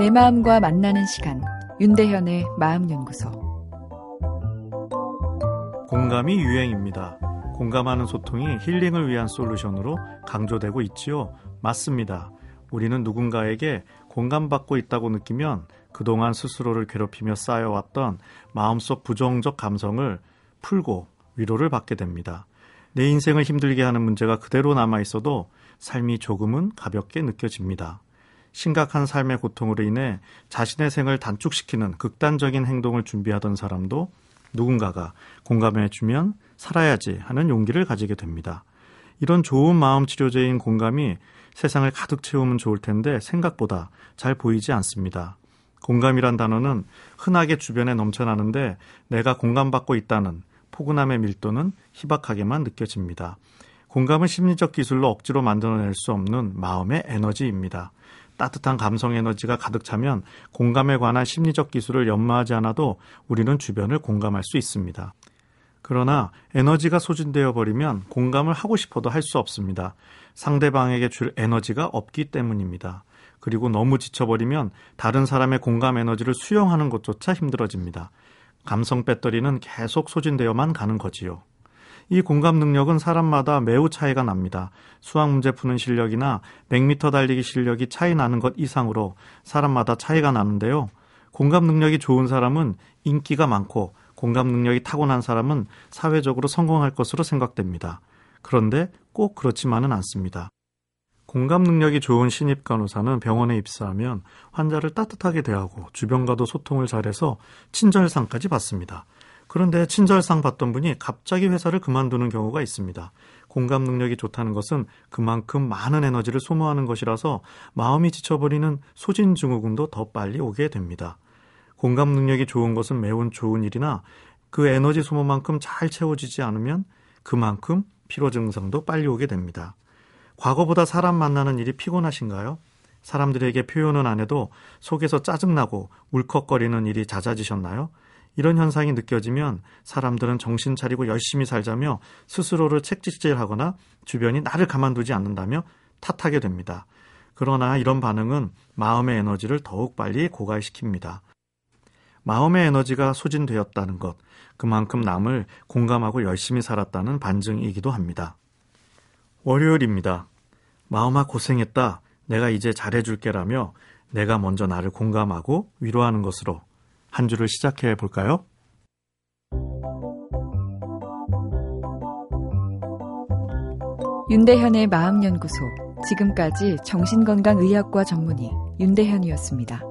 내 마음과 만나는 시간 윤대현의 마음연구소 공감이 유행입니다. 공감하는 소통이 힐링을 위한 솔루션으로 강조되고 있지요. 맞습니다. 우리는 누군가에게 공감받고 있다고 느끼면 그동안 스스로를 괴롭히며 쌓여왔던 마음속 부정적 감성을 풀고 위로를 받게 됩니다. 내 인생을 힘들게 하는 문제가 그대로 남아 있어도 삶이 조금은 가볍게 느껴집니다. 심각한 삶의 고통으로 인해 자신의 생을 단축시키는 극단적인 행동을 준비하던 사람도 누군가가 공감해주면 살아야지 하는 용기를 가지게 됩니다. 이런 좋은 마음 치료제인 공감이 세상을 가득 채우면 좋을 텐데 생각보다 잘 보이지 않습니다. 공감이란 단어는 흔하게 주변에 넘쳐나는데 내가 공감받고 있다는 포근함의 밀도는 희박하게만 느껴집니다. 공감은 심리적 기술로 억지로 만들어낼 수 없는 마음의 에너지입니다. 따뜻한 감성 에너지가 가득 차면 공감에 관한 심리적 기술을 연마하지 않아도 우리는 주변을 공감할 수 있습니다. 그러나 에너지가 소진되어 버리면 공감을 하고 싶어도 할 수 없습니다. 상대방에게 줄 에너지가 없기 때문입니다. 그리고 너무 지쳐버리면 다른 사람의 공감 에너지를 수용하는 것조차 힘들어집니다. 감성 배터리는 계속 소진되어만 가는 거지요. 이 공감 능력은 사람마다 매우 차이가 납니다. 수학 문제 푸는 실력이나 100m 달리기 실력이 차이 나는 것 이상으로 사람마다 차이가 나는데요. 공감 능력이 좋은 사람은 인기가 많고 공감 능력이 타고난 사람은 사회적으로 성공할 것으로 생각됩니다. 그런데 꼭 그렇지만은 않습니다. 공감 능력이 좋은 신입 간호사는 병원에 입사하면 환자를 따뜻하게 대하고 주변과도 소통을 잘해서 친절상까지 받습니다. 그런데 친절상 받던 분이 갑자기 회사를 그만두는 경우가 있습니다. 공감 능력이 좋다는 것은 그만큼 많은 에너지를 소모하는 것이라서 마음이 지쳐버리는 소진 증후군도 더 빨리 오게 됩니다. 공감 능력이 좋은 것은 매우 좋은 일이나 그 에너지 소모만큼 잘 채워지지 않으면 그만큼 피로 증상도 빨리 오게 됩니다. 과거보다 사람 만나는 일이 피곤하신가요? 사람들에게 표현은 안 해도 속에서 짜증나고 울컥거리는 일이 잦아지셨나요? 이런 현상이 느껴지면 사람들은 정신 차리고 열심히 살자며 스스로를 책찍질하거나 주변이 나를 가만두지 않는다며 탓하게 됩니다. 그러나 이런 반응은 마음의 에너지를 더욱 빨리 고갈시킵니다. 마음의 에너지가 소진되었다는 것, 그만큼 남을 공감하고 열심히 살았다는 반증이기도 합니다. 월요일입니다. 마음아 고생했다. 내가 이제 잘해줄게라며 내가 먼저 나를 공감하고 위로하는 것으로 한 주를 시작해 볼까요? 윤대현의 마음연구소. 지금까지 정신건강의학과 전문의 윤대현이었습니다.